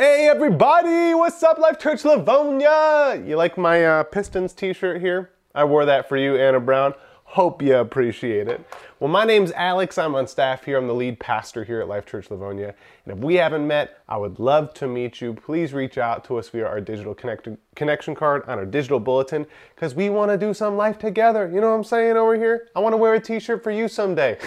Hey everybody, what's up Life Church Livonia? You like my uh, Pistons t-shirt here? I wore that for you, Anna Brown. Hope you appreciate it. Well, my name's Alex. I'm on staff here. I'm the lead pastor here at Life Church Livonia. And if we haven't met, I would love to meet you. Please reach out to us via our digital connect- connection card on our digital bulletin because we want to do some life together. You know what I'm saying over here? I want to wear a t-shirt for you someday.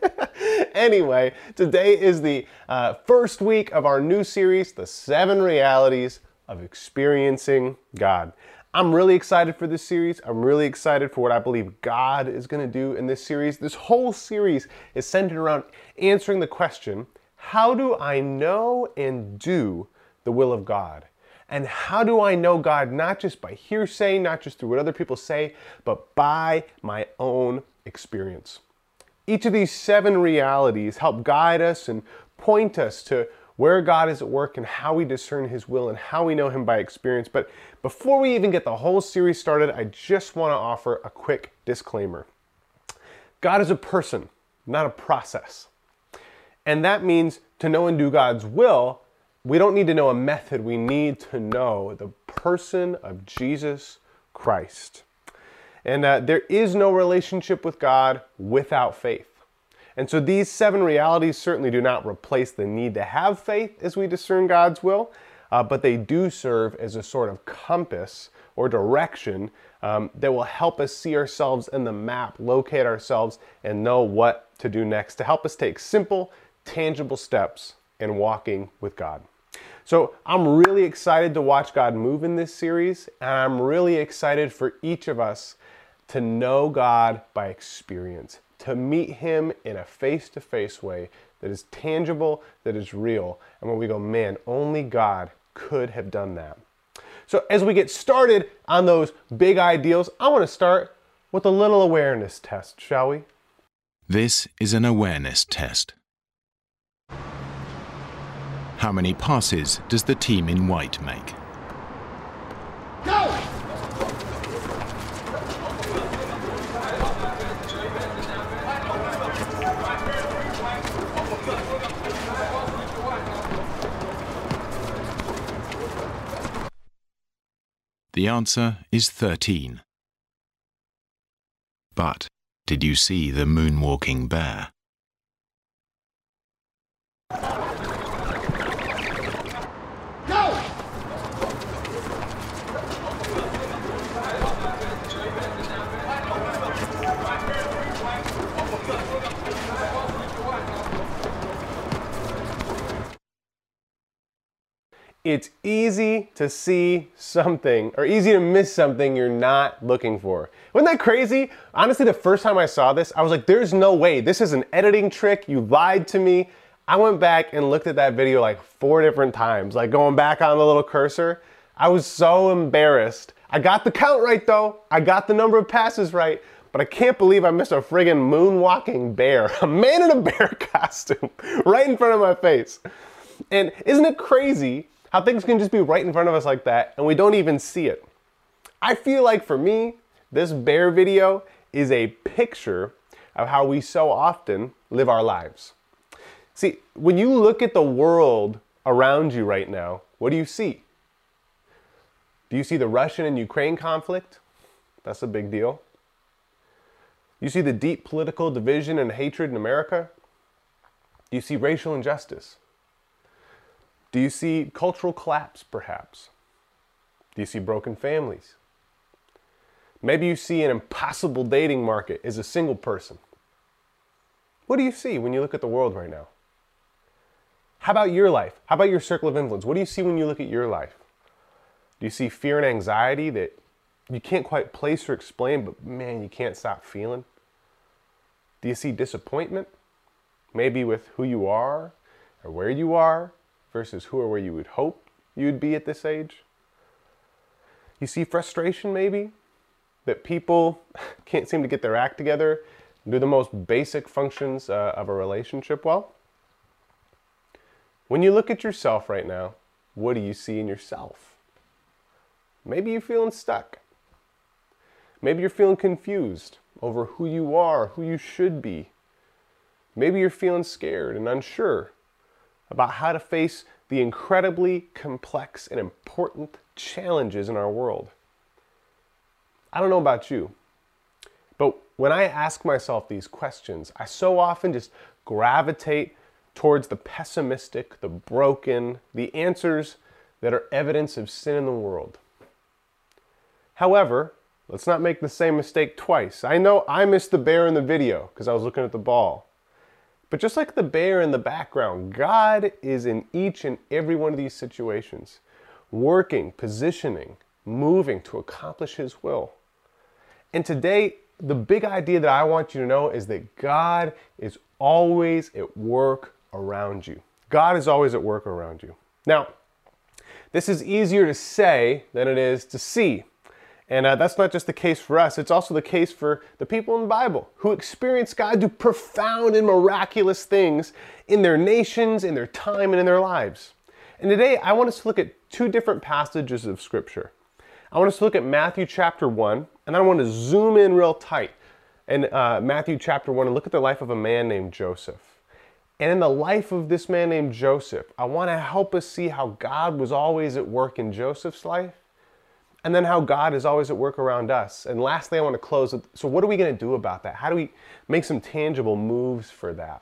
anyway, today is the uh, first week of our new series, The Seven Realities of Experiencing God. I'm really excited for this series. I'm really excited for what I believe God is going to do in this series. This whole series is centered around answering the question how do I know and do the will of God? And how do I know God not just by hearsay, not just through what other people say, but by my own experience? Each of these seven realities help guide us and point us to where God is at work and how we discern His will and how we know Him by experience. But before we even get the whole series started, I just want to offer a quick disclaimer God is a person, not a process. And that means to know and do God's will, we don't need to know a method, we need to know the person of Jesus Christ. And uh, there is no relationship with God without faith. And so these seven realities certainly do not replace the need to have faith as we discern God's will, uh, but they do serve as a sort of compass or direction um, that will help us see ourselves in the map, locate ourselves, and know what to do next to help us take simple, tangible steps in walking with God. So I'm really excited to watch God move in this series, and I'm really excited for each of us to know God by experience to meet Him in a face to face way that is tangible, that is real. And when we go, man, only God could have done that. So, as we get started on those big ideals, I want to start with a little awareness test, shall we? This is an awareness test. How many passes does the team in white make? Go! The answer is 13. But did you see the moonwalking bear? It's easy to see something or easy to miss something you're not looking for. Wasn't that crazy? Honestly, the first time I saw this, I was like, there's no way. This is an editing trick. You lied to me. I went back and looked at that video like four different times, like going back on the little cursor. I was so embarrassed. I got the count right though. I got the number of passes right, but I can't believe I missed a friggin' moonwalking bear, a man in a bear costume, right in front of my face. And isn't it crazy how things can just be right in front of us like that and we don't even see it. I feel like for me, this bear video is a picture of how we so often live our lives. See, when you look at the world around you right now, what do you see? Do you see the Russian and Ukraine conflict? That's a big deal. You see the deep political division and hatred in America? Do you see racial injustice? Do you see cultural collapse, perhaps? Do you see broken families? Maybe you see an impossible dating market as a single person. What do you see when you look at the world right now? How about your life? How about your circle of influence? What do you see when you look at your life? Do you see fear and anxiety that you can't quite place or explain, but man, you can't stop feeling? Do you see disappointment? Maybe with who you are or where you are? Versus who or where you would hope you'd be at this age. You see frustration maybe that people can't seem to get their act together, do the most basic functions uh, of a relationship well. When you look at yourself right now, what do you see in yourself? Maybe you're feeling stuck. Maybe you're feeling confused over who you are, who you should be. Maybe you're feeling scared and unsure about how to face the incredibly complex and important challenges in our world. I don't know about you, but when I ask myself these questions, I so often just gravitate towards the pessimistic, the broken, the answers that are evidence of sin in the world. However, let's not make the same mistake twice. I know I missed the bear in the video because I was looking at the ball. But just like the bear in the background, God is in each and every one of these situations, working, positioning, moving to accomplish His will. And today, the big idea that I want you to know is that God is always at work around you. God is always at work around you. Now, this is easier to say than it is to see. And uh, that's not just the case for us, it's also the case for the people in the Bible who experience God do profound and miraculous things in their nations, in their time, and in their lives. And today I want us to look at two different passages of Scripture. I want us to look at Matthew chapter 1, and I want to zoom in real tight in uh, Matthew chapter 1 and look at the life of a man named Joseph. And in the life of this man named Joseph, I want to help us see how God was always at work in Joseph's life and then how God is always at work around us. And lastly, I want to close with so, what are we going to do about that? How do we make some tangible moves for that?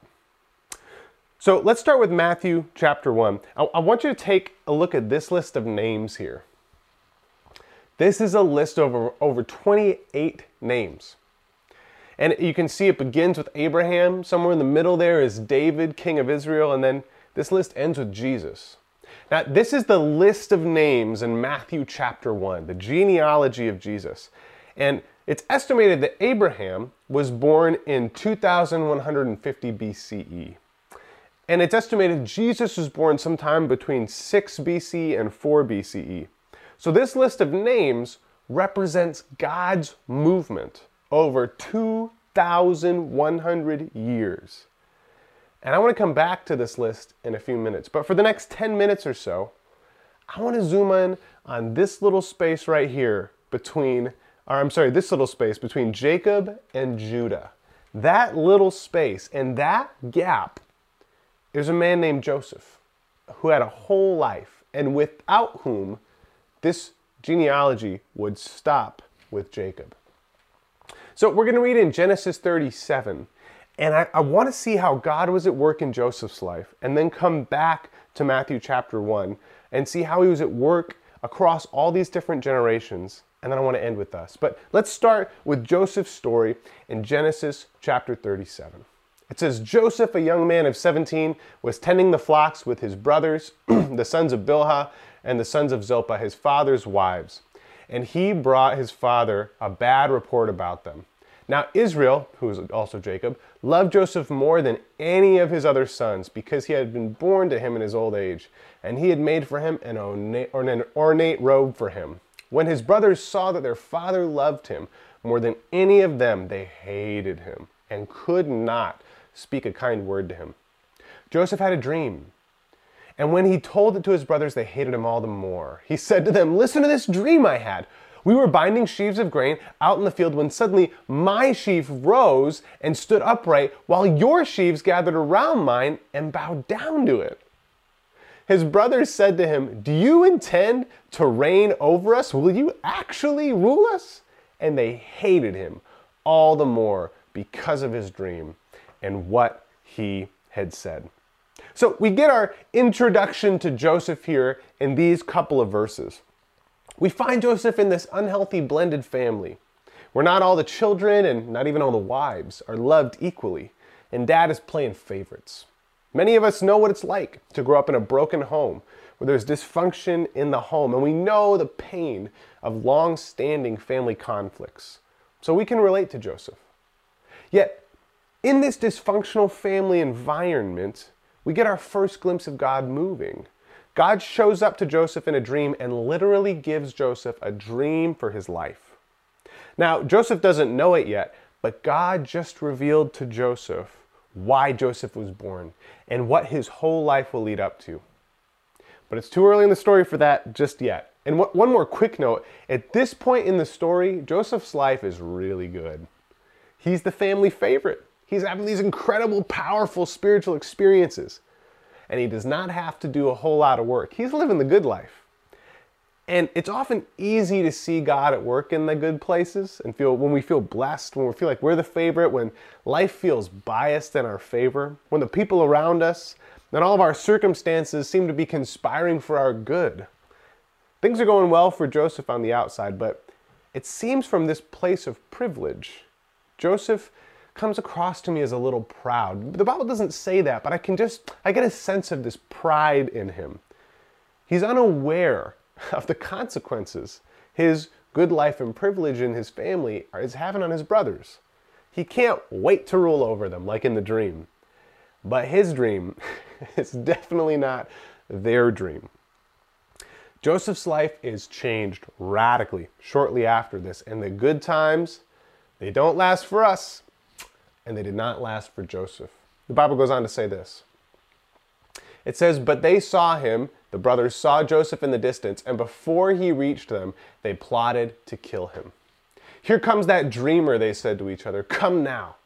So, let's start with Matthew chapter 1. I, I want you to take a look at this list of names here. This is a list of over, over 28 names. And you can see it begins with Abraham. Somewhere in the middle there is David, king of Israel. And then this list ends with Jesus. Now, this is the list of names in Matthew chapter 1, the genealogy of Jesus. And it's estimated that Abraham was born in 2150 BCE. And it's estimated Jesus was born sometime between 6 BC and 4 BCE. So this list of names represents God's movement over 2,100 years. And I want to come back to this list in a few minutes. But for the next 10 minutes or so, I want to zoom in on this little space right here between, or I'm sorry, this little space between Jacob and Judah. That little space and that gap, there's a man named Joseph who had a whole life and without whom this genealogy would stop with Jacob. So we're going to read in Genesis 37 and I, I want to see how God was at work in Joseph's life and then come back to Matthew chapter 1 and see how he was at work across all these different generations. And then I want to end with us. But let's start with Joseph's story in Genesis chapter 37. It says Joseph, a young man of 17, was tending the flocks with his brothers, the sons of Bilhah and the sons of Zilpah, his father's wives. And he brought his father a bad report about them. Now, Israel, who was also Jacob, loved Joseph more than any of his other sons because he had been born to him in his old age, and he had made for him an ornate, an ornate robe for him. When his brothers saw that their father loved him more than any of them, they hated him and could not speak a kind word to him. Joseph had a dream. And when he told it to his brothers, they hated him all the more. He said to them, Listen to this dream I had. We were binding sheaves of grain out in the field when suddenly my sheaf rose and stood upright, while your sheaves gathered around mine and bowed down to it. His brothers said to him, Do you intend to reign over us? Will you actually rule us? And they hated him all the more because of his dream and what he had said. So we get our introduction to Joseph here in these couple of verses. We find Joseph in this unhealthy blended family where not all the children and not even all the wives are loved equally, and dad is playing favorites. Many of us know what it's like to grow up in a broken home where there's dysfunction in the home, and we know the pain of long standing family conflicts. So we can relate to Joseph. Yet, in this dysfunctional family environment, we get our first glimpse of God moving. God shows up to Joseph in a dream and literally gives Joseph a dream for his life. Now, Joseph doesn't know it yet, but God just revealed to Joseph why Joseph was born and what his whole life will lead up to. But it's too early in the story for that just yet. And one more quick note at this point in the story, Joseph's life is really good. He's the family favorite. He's having these incredible, powerful spiritual experiences. And he does not have to do a whole lot of work. He's living the good life. And it's often easy to see God at work in the good places and feel when we feel blessed, when we feel like we're the favorite, when life feels biased in our favor, when the people around us and all of our circumstances seem to be conspiring for our good. Things are going well for Joseph on the outside, but it seems from this place of privilege, Joseph comes across to me as a little proud. The Bible doesn't say that, but I can just, I get a sense of this pride in him. He's unaware of the consequences his good life and privilege in his family is having on his brothers. He can't wait to rule over them like in the dream. But his dream is definitely not their dream. Joseph's life is changed radically shortly after this, and the good times, they don't last for us, and they did not last for Joseph. The Bible goes on to say this. It says, But they saw him, the brothers saw Joseph in the distance, and before he reached them, they plotted to kill him. Here comes that dreamer, they said to each other. Come now.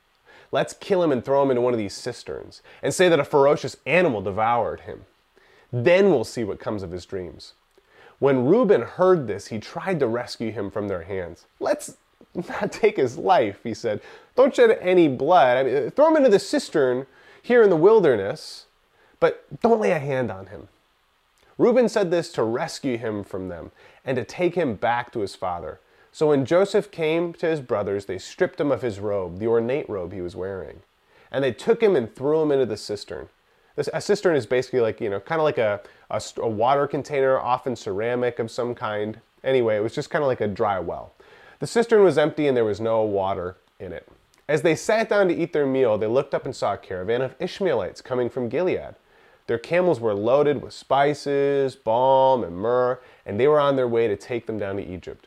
Let's kill him and throw him into one of these cisterns, and say that a ferocious animal devoured him. Then we'll see what comes of his dreams. When Reuben heard this, he tried to rescue him from their hands. Let's not take his life, he said. Don't shed any blood. I mean, throw him into the cistern here in the wilderness, but don't lay a hand on him. Reuben said this to rescue him from them and to take him back to his father. So when Joseph came to his brothers, they stripped him of his robe, the ornate robe he was wearing. And they took him and threw him into the cistern. a cistern is basically like, you know, kind of like a, a, a water container, often ceramic of some kind. Anyway, it was just kind of like a dry well. The cistern was empty and there was no water in it. As they sat down to eat their meal, they looked up and saw a caravan of Ishmaelites coming from Gilead. Their camels were loaded with spices, balm, and myrrh, and they were on their way to take them down to Egypt.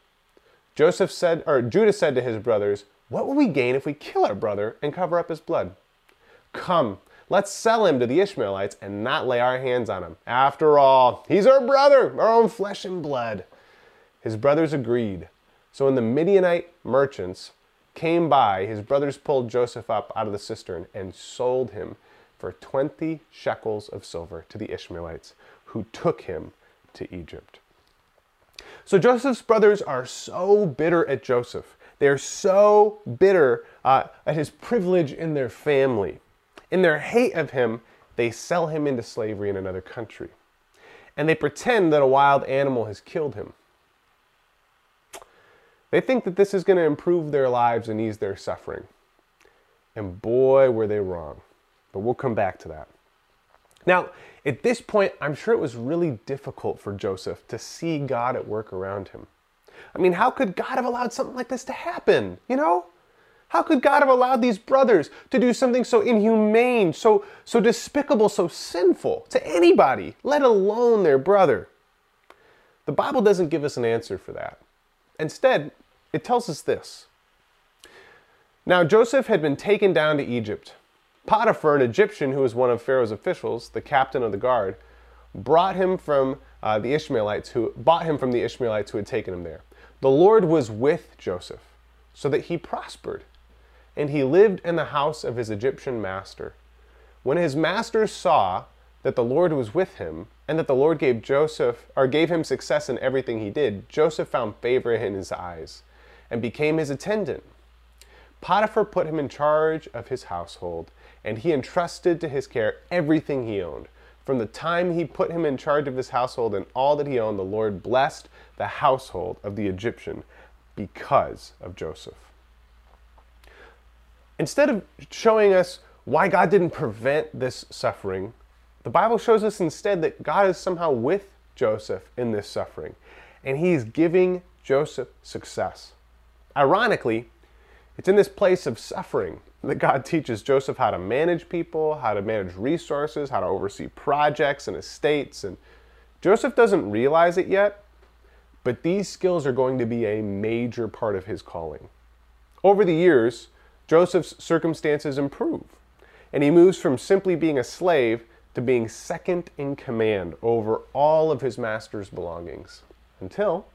Joseph said, or Judah said to his brothers, What will we gain if we kill our brother and cover up his blood? Come, let's sell him to the Ishmaelites and not lay our hands on him. After all, he's our brother, our own flesh and blood. His brothers agreed. So when the Midianite merchants came by, his brothers pulled Joseph up out of the cistern and sold him for 20 shekels of silver to the Ishmaelites, who took him to Egypt. So Joseph's brothers are so bitter at Joseph. They're so bitter uh, at his privilege in their family. In their hate of him, they sell him into slavery in another country. And they pretend that a wild animal has killed him. They think that this is going to improve their lives and ease their suffering. And boy, were they wrong. But we'll come back to that. Now, at this point, I'm sure it was really difficult for Joseph to see God at work around him. I mean, how could God have allowed something like this to happen? You know? How could God have allowed these brothers to do something so inhumane, so, so despicable, so sinful to anybody, let alone their brother? The Bible doesn't give us an answer for that. Instead, it tells us this. Now, Joseph had been taken down to Egypt Potiphar, an Egyptian who was one of Pharaoh's officials, the captain of the guard, brought him from uh, the Ishmaelites who bought him from the Ishmaelites who had taken him there. The Lord was with Joseph, so that he prospered, and he lived in the house of his Egyptian master. When his master saw that the Lord was with him, and that the Lord gave Joseph or gave him success in everything he did, Joseph found favor in his eyes and became his attendant. Potiphar put him in charge of his household and he entrusted to his care everything he owned. From the time he put him in charge of his household and all that he owned, the Lord blessed the household of the Egyptian because of Joseph. Instead of showing us why God didn't prevent this suffering, the Bible shows us instead that God is somehow with Joseph in this suffering, and he's giving Joseph success. Ironically, it's in this place of suffering that God teaches Joseph how to manage people, how to manage resources, how to oversee projects and estates. And Joseph doesn't realize it yet, but these skills are going to be a major part of his calling. Over the years, Joseph's circumstances improve, and he moves from simply being a slave to being second in command over all of his master's belongings until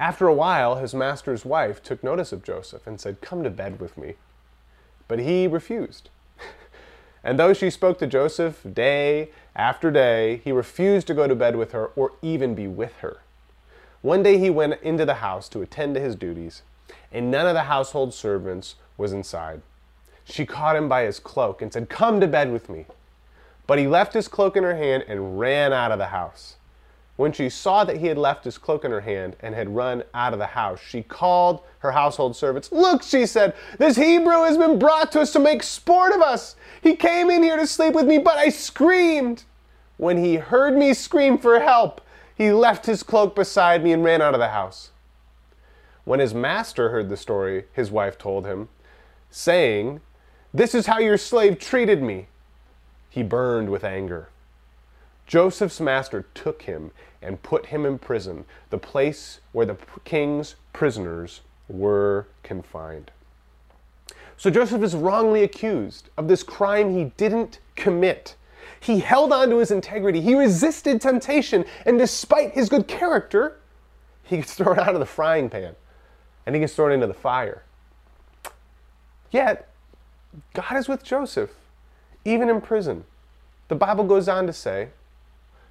after a while, his master's wife took notice of Joseph and said, Come to bed with me. But he refused. And though she spoke to Joseph day after day, he refused to go to bed with her or even be with her. One day he went into the house to attend to his duties, and none of the household servants was inside. She caught him by his cloak and said, Come to bed with me. But he left his cloak in her hand and ran out of the house. When she saw that he had left his cloak in her hand and had run out of the house, she called her household servants. Look, she said, this Hebrew has been brought to us to make sport of us. He came in here to sleep with me, but I screamed. When he heard me scream for help, he left his cloak beside me and ran out of the house. When his master heard the story, his wife told him, saying, This is how your slave treated me. He burned with anger. Joseph's master took him and put him in prison, the place where the king's prisoners were confined. So Joseph is wrongly accused of this crime he didn't commit. He held on to his integrity, he resisted temptation, and despite his good character, he gets thrown out of the frying pan and he gets thrown into the fire. Yet, God is with Joseph, even in prison. The Bible goes on to say,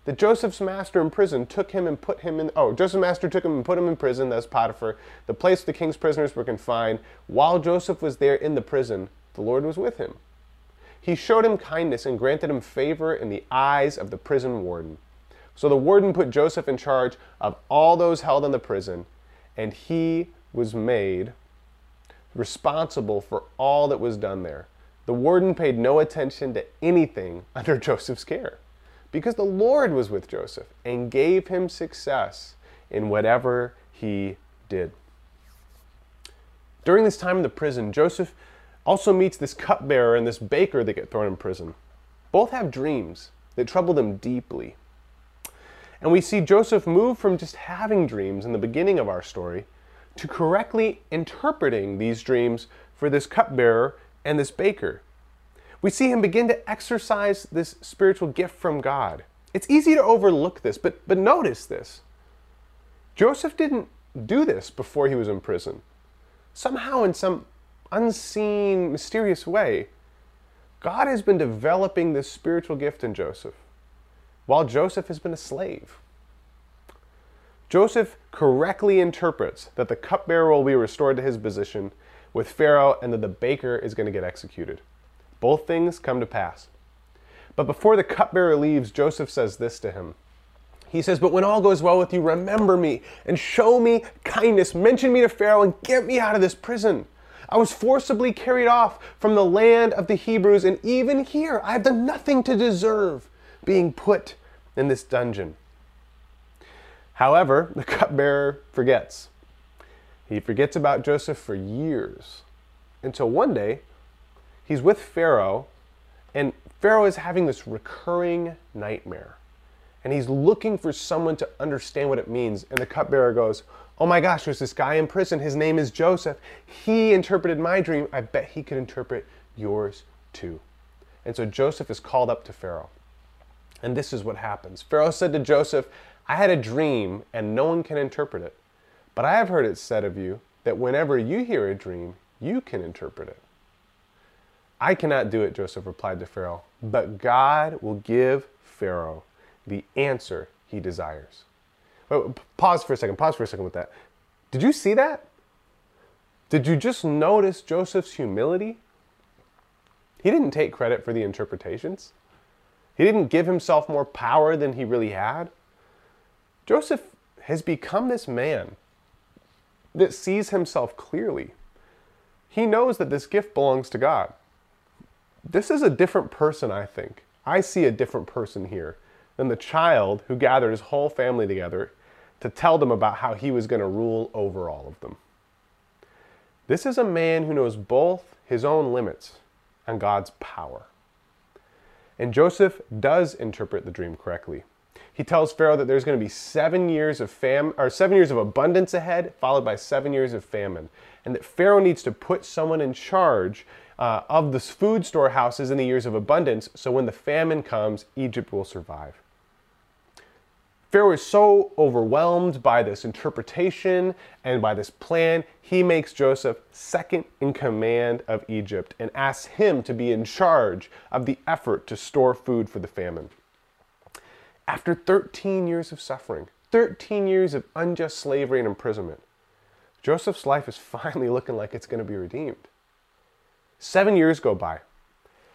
that Joseph's master in prison took him and put him in, oh, Joseph's master took him and put him in prison, that's Potiphar, the place the king's prisoners were confined. While Joseph was there in the prison, the Lord was with him. He showed him kindness and granted him favor in the eyes of the prison warden. So the warden put Joseph in charge of all those held in the prison, and he was made responsible for all that was done there. The warden paid no attention to anything under Joseph's care because the Lord was with Joseph and gave him success in whatever he did. During this time in the prison, Joseph also meets this cupbearer and this baker that get thrown in prison. Both have dreams that trouble them deeply. And we see Joseph move from just having dreams in the beginning of our story to correctly interpreting these dreams for this cupbearer and this baker we see him begin to exercise this spiritual gift from God. It's easy to overlook this, but, but notice this. Joseph didn't do this before he was in prison. Somehow, in some unseen, mysterious way, God has been developing this spiritual gift in Joseph while Joseph has been a slave. Joseph correctly interprets that the cupbearer will be restored to his position with Pharaoh and that the baker is going to get executed. Both things come to pass. But before the cupbearer leaves, Joseph says this to him. He says, But when all goes well with you, remember me and show me kindness. Mention me to Pharaoh and get me out of this prison. I was forcibly carried off from the land of the Hebrews, and even here I have done nothing to deserve being put in this dungeon. However, the cupbearer forgets. He forgets about Joseph for years until one day he's with Pharaoh, and Pharaoh is having this recurring nightmare. And he's looking for someone to understand what it means. And the cupbearer goes, Oh my gosh, there's this guy in prison. His name is Joseph. He interpreted my dream. I bet he could interpret yours too. And so Joseph is called up to Pharaoh. And this is what happens Pharaoh said to Joseph, I had a dream, and no one can interpret it. But I have heard it said of you that whenever you hear a dream, you can interpret it. I cannot do it, Joseph replied to Pharaoh, but God will give Pharaoh the answer he desires. Wait, pause for a second, pause for a second with that. Did you see that? Did you just notice Joseph's humility? He didn't take credit for the interpretations. He didn't give himself more power than he really had. Joseph has become this man that sees himself clearly. He knows that this gift belongs to God this is a different person, I think. I see a different person here than the child who gathered his whole family together to tell them about how he was going to rule over all of them. This is a man who knows both his own limits and God's power. And Joseph does interpret the dream correctly. He tells Pharaoh that there's going to be seven years of fam or seven years of abundance ahead, followed by seven years of famine, and that Pharaoh needs to put someone in charge uh, of the food storehouses in the years of abundance, so when the famine comes, Egypt will survive. Pharaoh is so overwhelmed by this interpretation and by this plan, he makes Joseph second in command of Egypt and asks him to be in charge of the effort to store food for the famine. After 13 years of suffering, 13 years of unjust slavery and imprisonment, Joseph's life is finally looking like it's going to be redeemed. Seven years go by,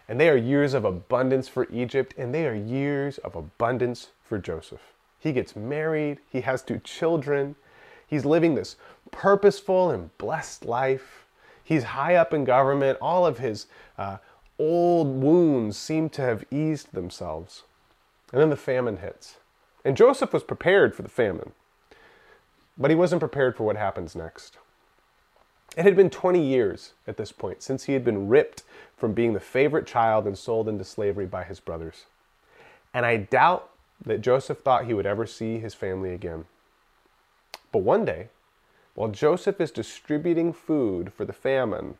and they are years of abundance for Egypt, and they are years of abundance for Joseph. He gets married, he has two children, he's living this purposeful and blessed life. He's high up in government, all of his uh, old wounds seem to have eased themselves. And then the famine hits. And Joseph was prepared for the famine, but he wasn't prepared for what happens next. It had been 20 years at this point since he had been ripped from being the favorite child and sold into slavery by his brothers. And I doubt that Joseph thought he would ever see his family again. But one day, while Joseph is distributing food for the famine,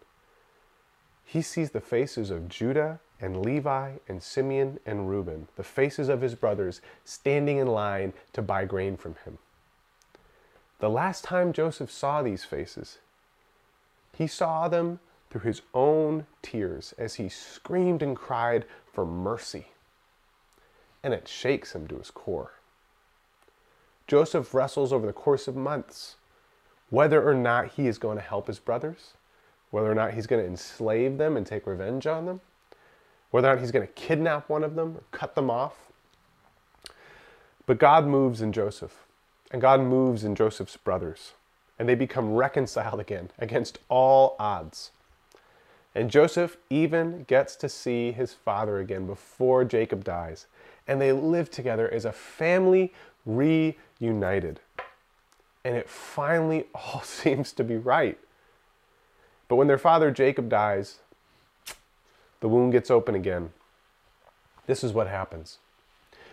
he sees the faces of Judah and Levi and Simeon and Reuben, the faces of his brothers, standing in line to buy grain from him. The last time Joseph saw these faces, he saw them through his own tears as he screamed and cried for mercy and it shakes him to his core. Joseph wrestles over the course of months whether or not he is going to help his brothers, whether or not he's going to enslave them and take revenge on them, whether or not he's going to kidnap one of them or cut them off. But God moves in Joseph, and God moves in Joseph's brothers, and they become reconciled again against all odds. And Joseph even gets to see his father again before Jacob dies and they live together as a family reunited. And it finally all seems to be right. But when their father Jacob dies, the wound gets open again. This is what happens.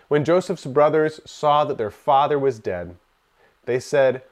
When Joseph's brothers saw that their father was dead, they said,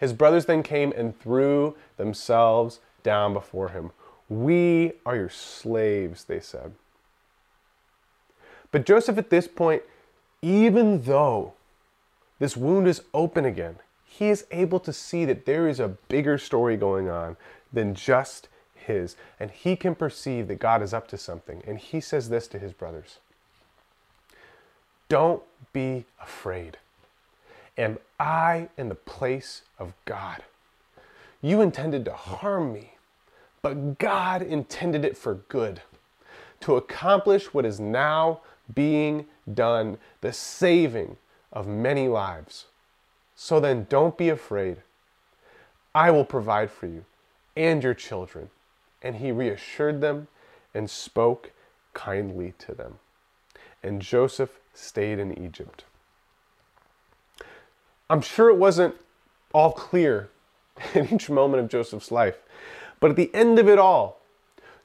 His brothers then came and threw themselves down before him. We are your slaves, they said. But Joseph, at this point, even though this wound is open again, he is able to see that there is a bigger story going on than just his. And he can perceive that God is up to something. And he says this to his brothers Don't be afraid. Am I in the place of God? You intended to harm me but God intended it for good, to accomplish what is now being done, the saving of many lives. So then don't be afraid. I will provide for you and your children. And he reassured them and spoke kindly to them. And Joseph stayed in Egypt. I'm sure it wasn't all clear in each moment of Joseph's life. But at the end of it all,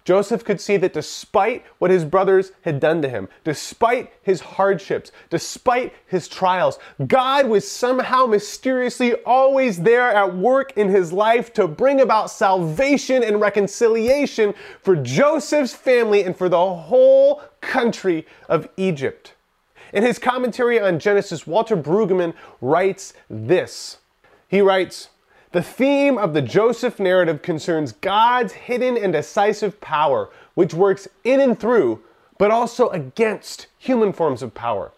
Joseph could see that despite what his brothers had done to him, despite his hardships, despite his trials, God was somehow mysteriously always there at work in his life to bring about salvation and reconciliation for Joseph's family and for the whole country of Egypt. In his commentary on Genesis, Walter Brueggemann writes this. He writes, the theme of the Joseph narrative concerns God's hidden and decisive power, which works in and through, but also against human forms of power.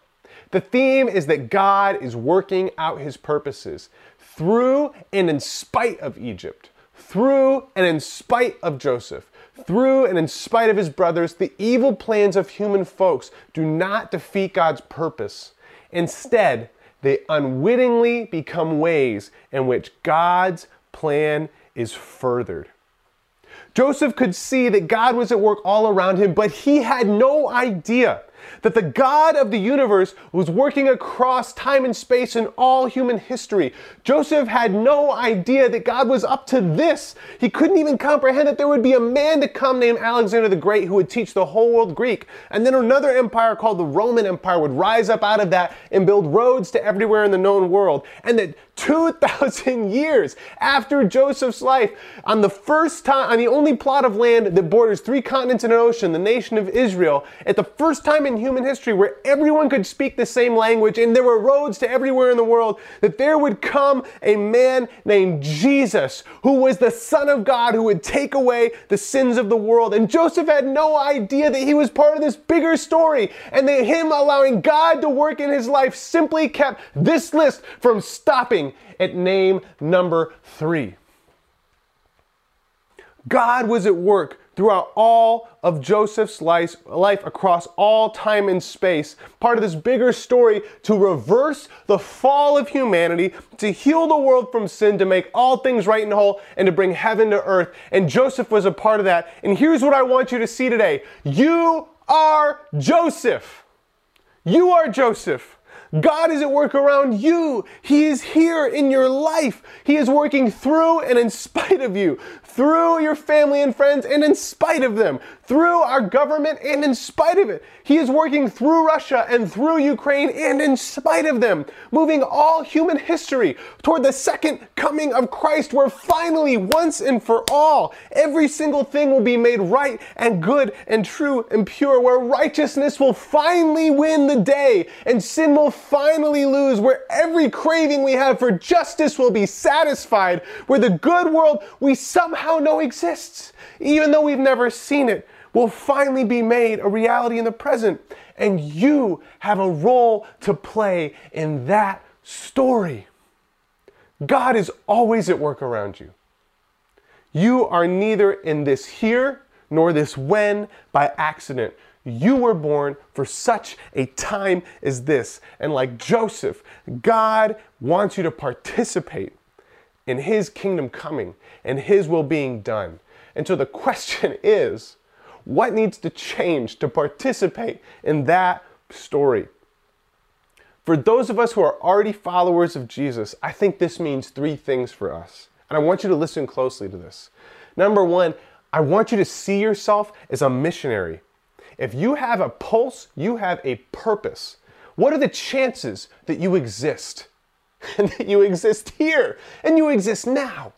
The theme is that God is working out his purposes through and in spite of Egypt, through and in spite of Joseph, through and in spite of his brothers. The evil plans of human folks do not defeat God's purpose. Instead, they unwittingly become ways in which God's plan is furthered. Joseph could see that God was at work all around him, but he had no idea that the God of the universe was working across time and space in all human history. Joseph had no idea that God was up to this. He couldn't even comprehend that there would be a man to come named Alexander the Great who would teach the whole world Greek. And then another empire called the Roman Empire would rise up out of that and build roads to everywhere in the known world. And that 2,000 years after Joseph's life, on the first time, on the only plot of land that borders three continents and an ocean, the nation of Israel, at the first time in human history where everyone could speak the same language and there were roads to everywhere in the world, that there would come a man named Jesus who was the Son of God who would take away the sins of the world. And Joseph had no idea that he was part of this bigger story and that him allowing God to work in his life simply kept this list from stopping at name number three. God was at work throughout all of Joseph's life, life, across all time and space, part of this bigger story to reverse the fall of humanity, to heal the world from sin, to make all things right and whole, and to bring heaven to earth. And Joseph was a part of that. And here's what I want you to see today you are Joseph. You are Joseph. God is at work around you. He is here in your life. He is working through and in spite of you, through your family and friends and in spite of them, through our government and in spite of it. He is working through Russia and through Ukraine and in spite of them, moving all human history toward the second coming of Christ, where finally, once and for all, every single thing will be made right and good and true and pure, where righteousness will finally win the day and sin will finally lose, where every craving we have for justice will be satisfied, where the good world we somehow know exists, even though we've never seen it, will finally be made a reality in the present. And you have a role to play in that story. God is always at work around you. You are neither in this here nor this when by accident. You were born for such a time as this. And like Joseph, God wants you to participate in his kingdom coming and his will being done. And so the question is what needs to change to participate in that story? For those of us who are already followers of Jesus, I think this means three things for us. And I want you to listen closely to this. Number one, I want you to see yourself as a missionary if you have a pulse, you have a purpose. What are the chances that you exist? And that you exist here and you exist now.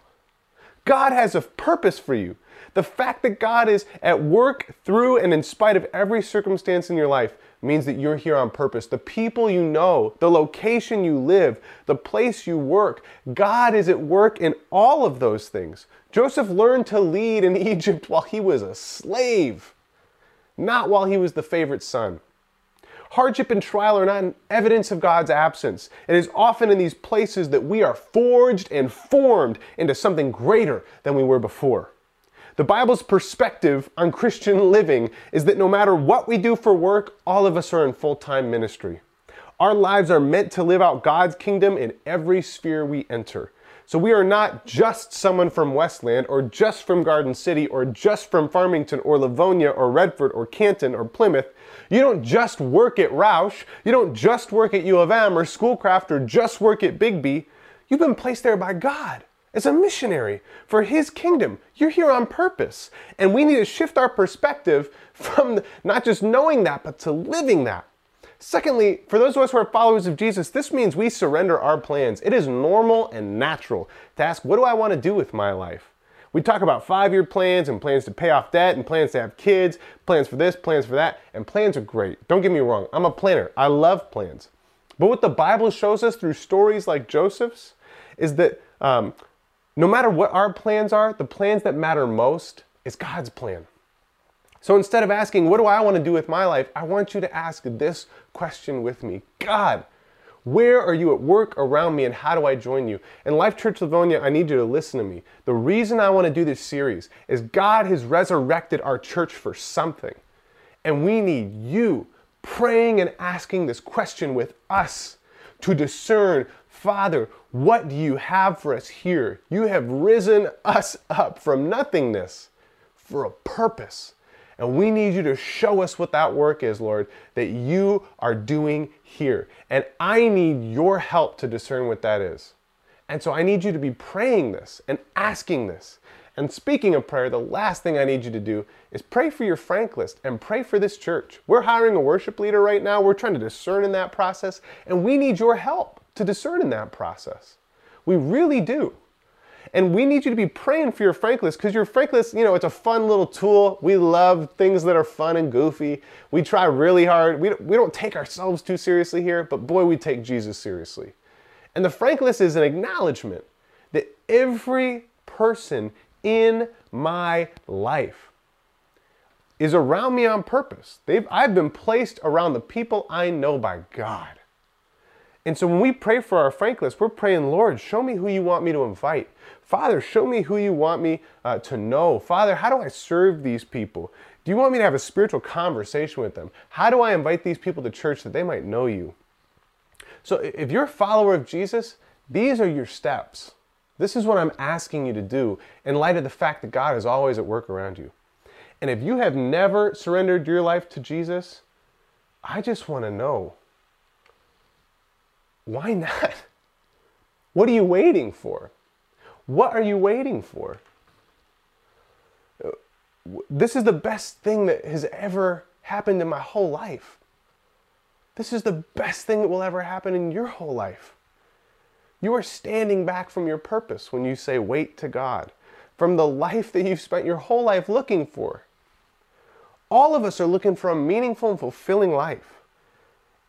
God has a purpose for you. The fact that God is at work through and in spite of every circumstance in your life means that you're here on purpose. The people you know, the location you live, the place you work, God is at work in all of those things. Joseph learned to lead in Egypt while he was a slave not while he was the favorite son. Hardship and trial are not an evidence of God's absence. It is often in these places that we are forged and formed into something greater than we were before. The Bible's perspective on Christian living is that no matter what we do for work, all of us are in full time ministry. Our lives are meant to live out God's kingdom in every sphere we enter. So we are not just someone from Westland or just from Garden City or just from Farmington or Livonia or Redford or Canton or Plymouth. You don't just work at Roush. You don't just work at U of M or Schoolcraft or just work at Biggby. You've been placed there by God as a missionary for His kingdom. You're here on purpose. And we need to shift our perspective from not just knowing that, but to living that. Secondly, for those of us who are followers of Jesus, this means we surrender our plans. It is normal and natural to ask, what do I want to do with my life? We talk about five year plans and plans to pay off debt and plans to have kids, plans for this, plans for that, and plans are great. Don't get me wrong, I'm a planner. I love plans. But what the Bible shows us through stories like Joseph's is that um, no matter what our plans are, the plans that matter most is God's plan. So instead of asking, what do I want to do with my life? I want you to ask this question with me God, where are you at work around me and how do I join you? And Life Church Livonia, I need you to listen to me. The reason I want to do this series is God has resurrected our church for something. And we need you praying and asking this question with us to discern Father, what do you have for us here? You have risen us up from nothingness for a purpose. And we need you to show us what that work is, Lord, that you are doing here. And I need your help to discern what that is. And so I need you to be praying this and asking this. And speaking of prayer, the last thing I need you to do is pray for your frank list and pray for this church. We're hiring a worship leader right now. We're trying to discern in that process, and we need your help to discern in that process. We really do. And we need you to be praying for your frank list because your frank list, you know, it's a fun little tool. We love things that are fun and goofy. We try really hard. We, we don't take ourselves too seriously here, but boy, we take Jesus seriously. And the frank list is an acknowledgement that every person in my life is around me on purpose. They've, I've been placed around the people I know by God. And so when we pray for our frank list, we're praying, Lord, show me who you want me to invite. Father, show me who you want me uh, to know. Father, how do I serve these people? Do you want me to have a spiritual conversation with them? How do I invite these people to church that they might know you? So if you're a follower of Jesus, these are your steps. This is what I'm asking you to do in light of the fact that God is always at work around you. And if you have never surrendered your life to Jesus, I just want to know why not? What are you waiting for? What are you waiting for? This is the best thing that has ever happened in my whole life. This is the best thing that will ever happen in your whole life. You are standing back from your purpose when you say wait to God, from the life that you've spent your whole life looking for. All of us are looking for a meaningful and fulfilling life.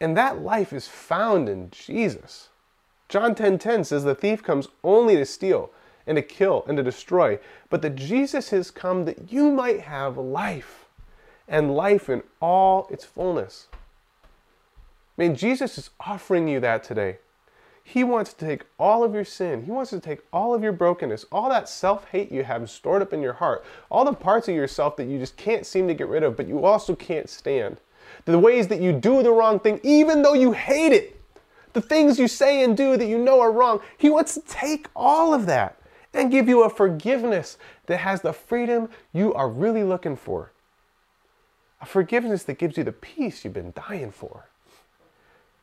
And that life is found in Jesus. John 10:10 10, 10 says the thief comes only to steal and to kill and to destroy, but that Jesus has come that you might have life and life in all its fullness. I mean, Jesus is offering you that today. He wants to take all of your sin. He wants to take all of your brokenness, all that self hate you have stored up in your heart, all the parts of yourself that you just can't seem to get rid of, but you also can't stand. The ways that you do the wrong thing, even though you hate it. The things you say and do that you know are wrong. He wants to take all of that and give you a forgiveness that has the freedom you are really looking for. A forgiveness that gives you the peace you've been dying for.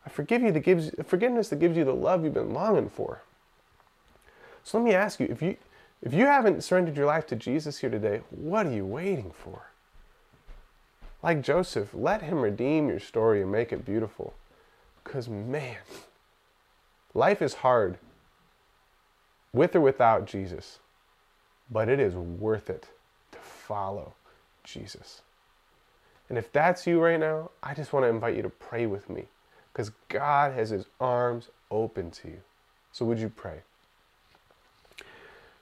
I forgive you that gives forgiveness that gives you the love you've been longing for. So let me ask you, if you if you haven't surrendered your life to Jesus here today, what are you waiting for? Like Joseph, let him redeem your story and make it beautiful. Because, man, life is hard with or without Jesus, but it is worth it to follow Jesus. And if that's you right now, I just want to invite you to pray with me because God has his arms open to you. So would you pray?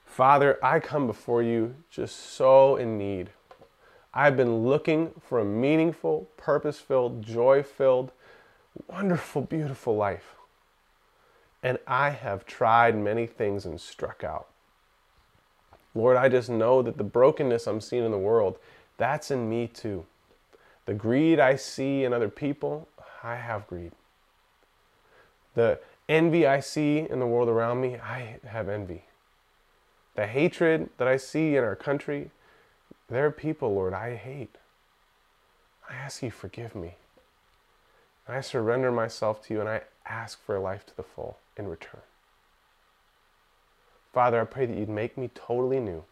Father, I come before you just so in need. I've been looking for a meaningful, purpose filled, joy filled, wonderful, beautiful life. And I have tried many things and struck out. Lord, I just know that the brokenness I'm seeing in the world, that's in me too. The greed I see in other people, I have greed. The envy I see in the world around me, I have envy. The hatred that I see in our country, there are people, Lord, I hate. I ask you, forgive me. I surrender myself to you and I ask for a life to the full in return. Father, I pray that you'd make me totally new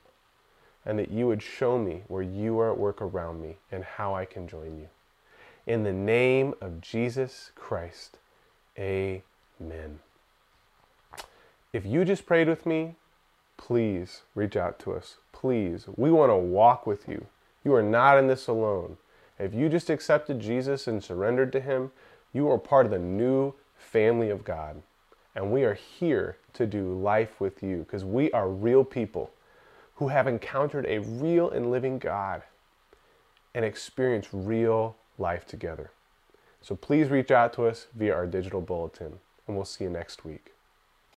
and that you would show me where you are at work around me and how I can join you. In the name of Jesus Christ, amen. If you just prayed with me, please reach out to us. Please. We want to walk with you. You are not in this alone. If you just accepted Jesus and surrendered to Him, you are part of the new family of God. And we are here to do life with you because we are real people who have encountered a real and living God and experienced real life together. So please reach out to us via our digital bulletin and we'll see you next week.